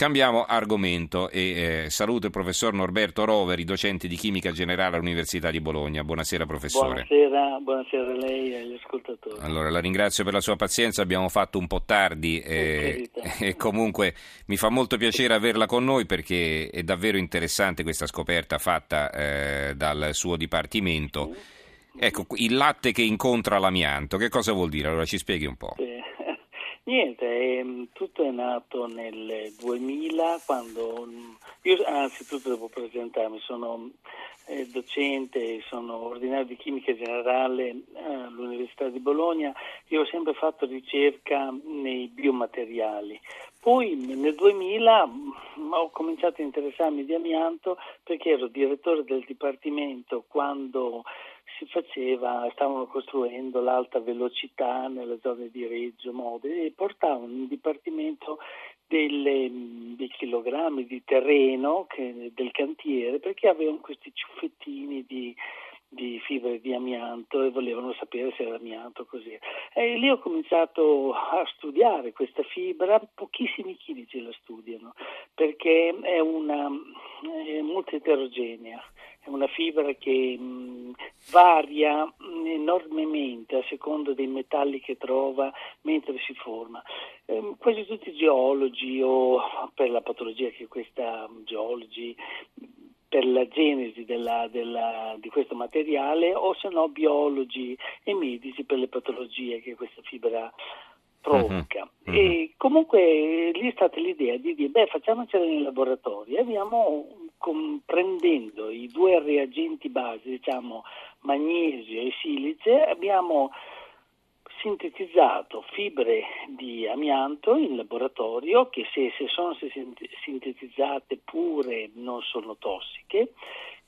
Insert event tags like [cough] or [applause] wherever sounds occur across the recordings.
Cambiamo argomento e eh, saluto il professor Norberto Roveri, docente di chimica generale all'Università di Bologna. Buonasera professore. Buonasera, buonasera a lei e agli ascoltatori. Allora, la ringrazio per la sua pazienza, abbiamo fatto un po' tardi eh, [laughs] e comunque mi fa molto piacere averla con noi perché è davvero interessante questa scoperta fatta eh, dal suo dipartimento. Ecco, il latte che incontra l'amianto, che cosa vuol dire? Allora ci spieghi un po'. Sì. Niente, eh, tutto è nato nel 2000 quando io anzitutto devo presentarmi, sono eh, docente, sono ordinario di chimica generale eh, all'Università di Bologna, io ho sempre fatto ricerca nei biomateriali. Poi nel 2000 mm, ho cominciato a interessarmi di amianto perché ero direttore del dipartimento quando si faceva, stavano costruendo l'alta velocità nella zona di Reggio Mode e portavano in dipartimento delle, dei chilogrammi di terreno che, del cantiere perché avevano questi ciuffettini di, di fibre di amianto e volevano sapere se era amianto così. E lì ho cominciato a studiare questa fibra, pochissimi chimici la studiano perché è, una, è molto eterogenea è una fibra che mh, varia mh, enormemente a seconda dei metalli che trova mentre si forma. Eh, quasi tutti i geologi o per la patologia che questa geologi per la genesi della, della, di questo materiale o se no biologi e medici per le patologie che questa fibra provoca. Uh-huh. E comunque lì è stata l'idea di dire, beh, facciamocela in laboratorio. E abbiamo, comprendendo i due reagenti base, diciamo magnesio e silice, abbiamo sintetizzato fibre di amianto in laboratorio che se, se sono sintetizzate pure non sono tossiche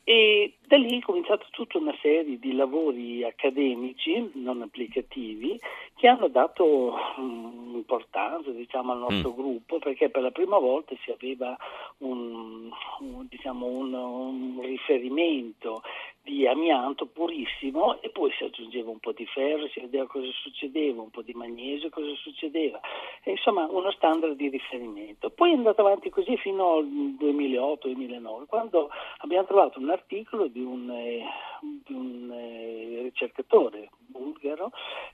e da lì è cominciata tutta una serie di lavori accademici, non applicativi, che hanno dato um, importanza diciamo, al nostro mm. gruppo perché per la prima volta si aveva un, un, diciamo, un, un riferimento di amianto purissimo e poi si aggiungeva un po' di ferro, si vedeva cosa succedeva, un po' di magnesio, cosa succedeva. E, insomma, uno standard di riferimento. Poi è andato avanti così fino al 2008-2009, quando abbiamo trovato un articolo di un, eh, di un eh, ricercatore bulgaro,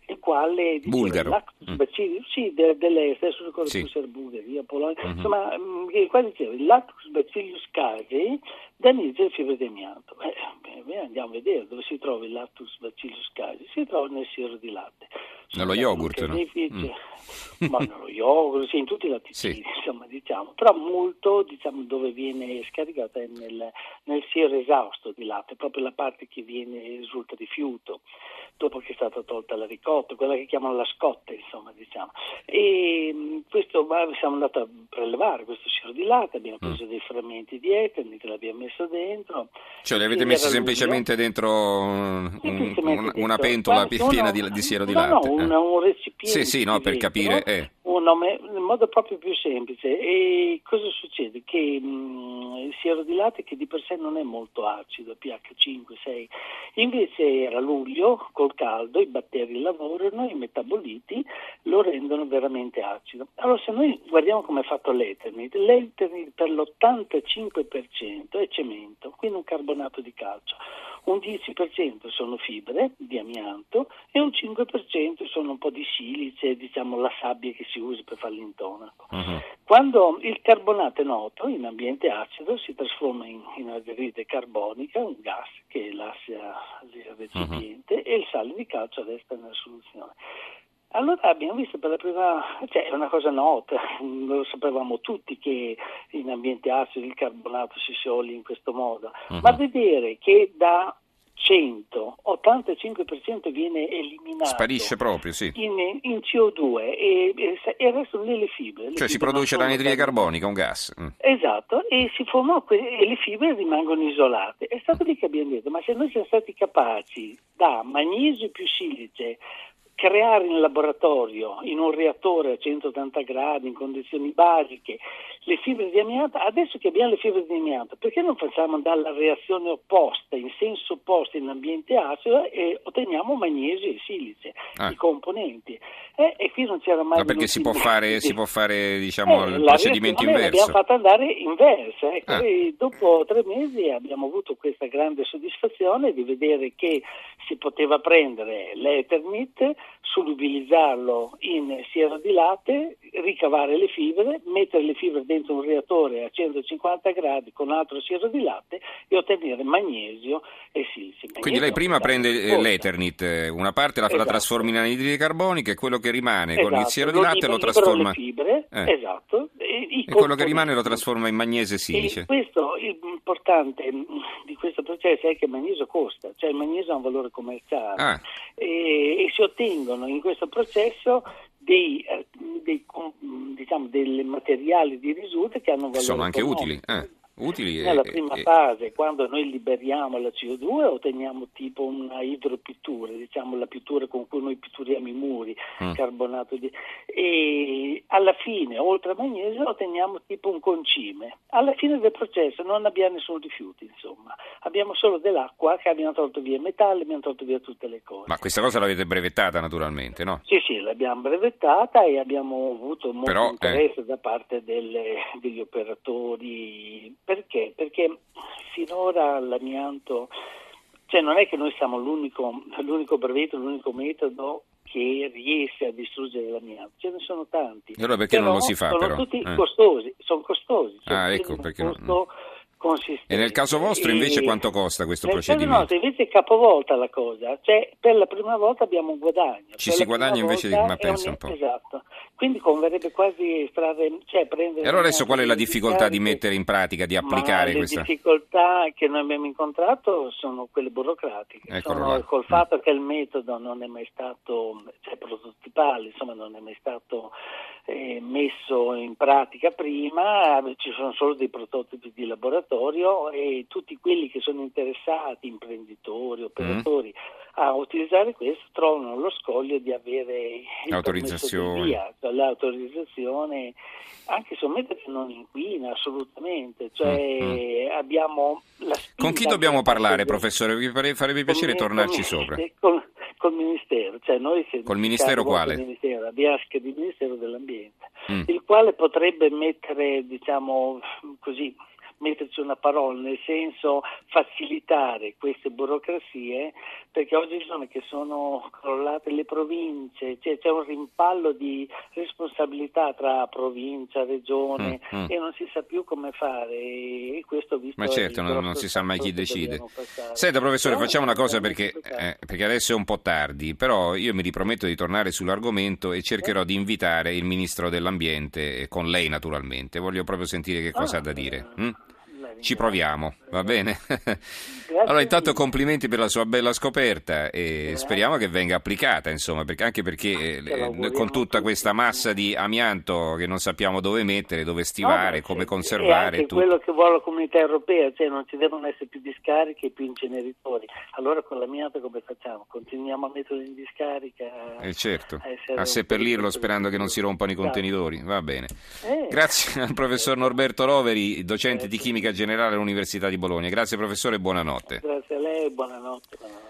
il quale diceva bulgaro. Lactus mm. bacillus, sì, de, dell'est, sì. fosse Bulgaria, Polonia, mm-hmm. insomma, mm, quasi diceva il Lactus bacillus casei danneggia le fibre di amianto. Eh, beh, andiamo a vedere dove si trova il Lactus bacillus casei, si trova nel siero di latte. Nello yogurt, no? Mm. Ma nello yogurt, sì, in tutti i latticini, sì. insomma, diciamo, però molto, diciamo, dove viene scaricata è nel, nel siero esausto di latte, proprio la parte che viene, risulta rifiuto dopo che è stata tolta la ricotta, quella che chiamano la scotta, insomma, diciamo. E mm, questo siamo andati a prelevare questo siero di latte, abbiamo preso mm. dei frammenti di etani che l'abbiamo messo dentro. Cioè li avete messi semplicemente dentro un, un, una pentola piena di, di, siero di latte? No, no, un, un recipiente. Sì, sì, no, per capire. Eh un nome in modo proprio più semplice. E cosa succede? Che mh, mm, il siero di latte che di per sé non è molto acido, pH 5, 6, invece era luglio, col caldo, i batteri lavorano, i metaboliti lo rendono veramente acido. Allora se noi guardiamo come è fatto l'Eternit, l'Eternit per l'85% è cemento, quindi un carbonato di calcio un 10% sono fibre di amianto e un 5% sono un po' di silice, diciamo la sabbia che si usa per fare l'intonaco. Uh-huh. Quando il carbonato è noto in ambiente acido si trasforma in, in anidride carbonica, un gas che lascia il recipiente uh-huh. e il sale di calcio resta nella soluzione. Allora abbiamo visto per la prima, cioè è una cosa nota, lo sapevamo tutti che in ambiente acido il carbonato si scioglie in questo modo, uh-huh. ma vedere che da 100, 85% viene eliminato. Sparisce proprio, sì. In, in CO2 e, e, e, restano lì le fibre. Le cioè fibre si produce l'anidride carbonica, un gas. Mm. Esatto, e si formano e le fibre rimangono isolate. È stato lì che abbiamo detto, ma se noi siamo stati capaci da magnesio più silice creare in laboratorio, in un reattore a 180 gradi, in condizioni basiche, le fibre di amianto, adesso che abbiamo le fibre di amianto, perché non facciamo dalla reazione opposta, in senso opposto in ambiente acido e otteniamo magnesio e silice, ah. i componenti? Eh, e qui non c'era mai... Ma perché si può, fare, si può fare, diciamo, eh, il procedimento inverso? L'abbiamo fatto andare inversa. Ecco, ah. dopo tre mesi abbiamo avuto questa grande soddisfazione di vedere che si poteva prendere l'Ethermit, solubilizzarlo in siero di latte, ricavare le fibre, mettere le fibre dentro un reattore a 150 gradi con altro siero di latte e ottenere magnesio e silizio. Quindi lei prima prende eh, l'Eternit, eh, una parte la, esatto. la trasforma in anidride carbonica e quello che rimane esatto. con il siero di latte lo, lo trasforma... Fibre, eh. esatto. E, e quello che rimane lo trasforma in magnesio e silice. E questo, l'importante di questo processo è che il magnesio costa, cioè il magnesio ha un valore commerciale ah. e, e si ottengono in questo processo dei, eh, dei, diciamo, dei materiali di risulta che hanno valore Sono anche economico. utili. Eh utili. Nella e, prima e... fase, quando noi liberiamo la CO2, otteniamo tipo una idropittura, diciamo la pittura con cui noi pitturiamo i muri, mm. carbonato di... E alla fine, oltre al magnesio, otteniamo tipo un concime. Alla fine del processo non abbiamo nessun rifiuto, insomma. Abbiamo solo dell'acqua che abbiamo tolto via il metallo, abbiamo tolto via tutte le cose. Ma questa cosa l'avete brevettata naturalmente, no? Sì, sì, l'abbiamo brevettata e abbiamo avuto molto Però, eh, interesse eh... da parte delle, degli operatori perché? Perché finora l'amianto, cioè non è che noi siamo l'unico, l'unico brevetto, l'unico metodo che riesce a distruggere l'amianto, ce ne sono tanti. E allora perché però non lo si fa? Sono però? tutti eh. costosi, sono costosi. Cioè ah, ecco perché non. E nel caso vostro invece e quanto costa questo nel procedimento? Caso nostro invece è capovolta la cosa, cioè per la prima volta abbiamo un guadagno. Ci si guadagna invece di... ma pensa un po'. Esatto, quindi converrebbe quasi estrarre, cioè prendere... E allora adesso qual è la difficoltà di mettere in pratica, di applicare ma questa? Le difficoltà che noi abbiamo incontrato sono quelle burocratiche, sono col fatto che il metodo non è mai stato, cioè prototipale, insomma non è mai stato eh, messo in pratica prima, ci sono solo dei prototipi di laboratorio e tutti quelli che sono interessati, imprenditori, operatori, mm. a utilizzare questo trovano lo scoglio di avere l'autorizzazione, via, cioè l'autorizzazione anche se che non inquina assolutamente, cioè mm. abbiamo Con chi dobbiamo parlare, professore? Vi farebbe piacere tornarci sopra. Con, col Ministero, cioè noi col Ministero quale? Ministero, abbiamo il Ministero dell'Ambiente, mm. il quale potrebbe mettere, diciamo così, metterci una parola, nel senso facilitare queste burocrazie, perché oggi sono che sono crollate le province, cioè c'è un rimpallo di responsabilità tra provincia, regione mm, mm. e non si sa più come fare e questo visto Ma certo, non, non, si sa mai chi decide. Senta professore, però, facciamo una cosa perché, eh, perché, adesso è un po' tardi, però io mi riprometto di tornare sull'argomento e cercherò di invitare il Ministro dell'Ambiente, con lei naturalmente, voglio proprio sentire che cosa ah, ha da dire. Mm? Ci proviamo, va bene? allora intanto complimenti per la sua bella scoperta e speriamo che venga applicata, insomma, perché, anche perché eh, con tutta questa massa di amianto che non sappiamo dove mettere, dove stivare, come conservare. È anche quello che vuole la comunità europea, cioè non ci devono essere più discariche e più inceneritori. Allora con l'amianto come facciamo? Continuiamo a metterlo in discarica? Eh certo, a, a seppellirlo sperando che non si rompano i esatto. contenitori, va bene. Eh. Grazie al professor Norberto Roveri, docente di chimica generale generale all'Università di Bologna. Grazie professore buonanotte. Grazie a lei buonanotte. buonanotte.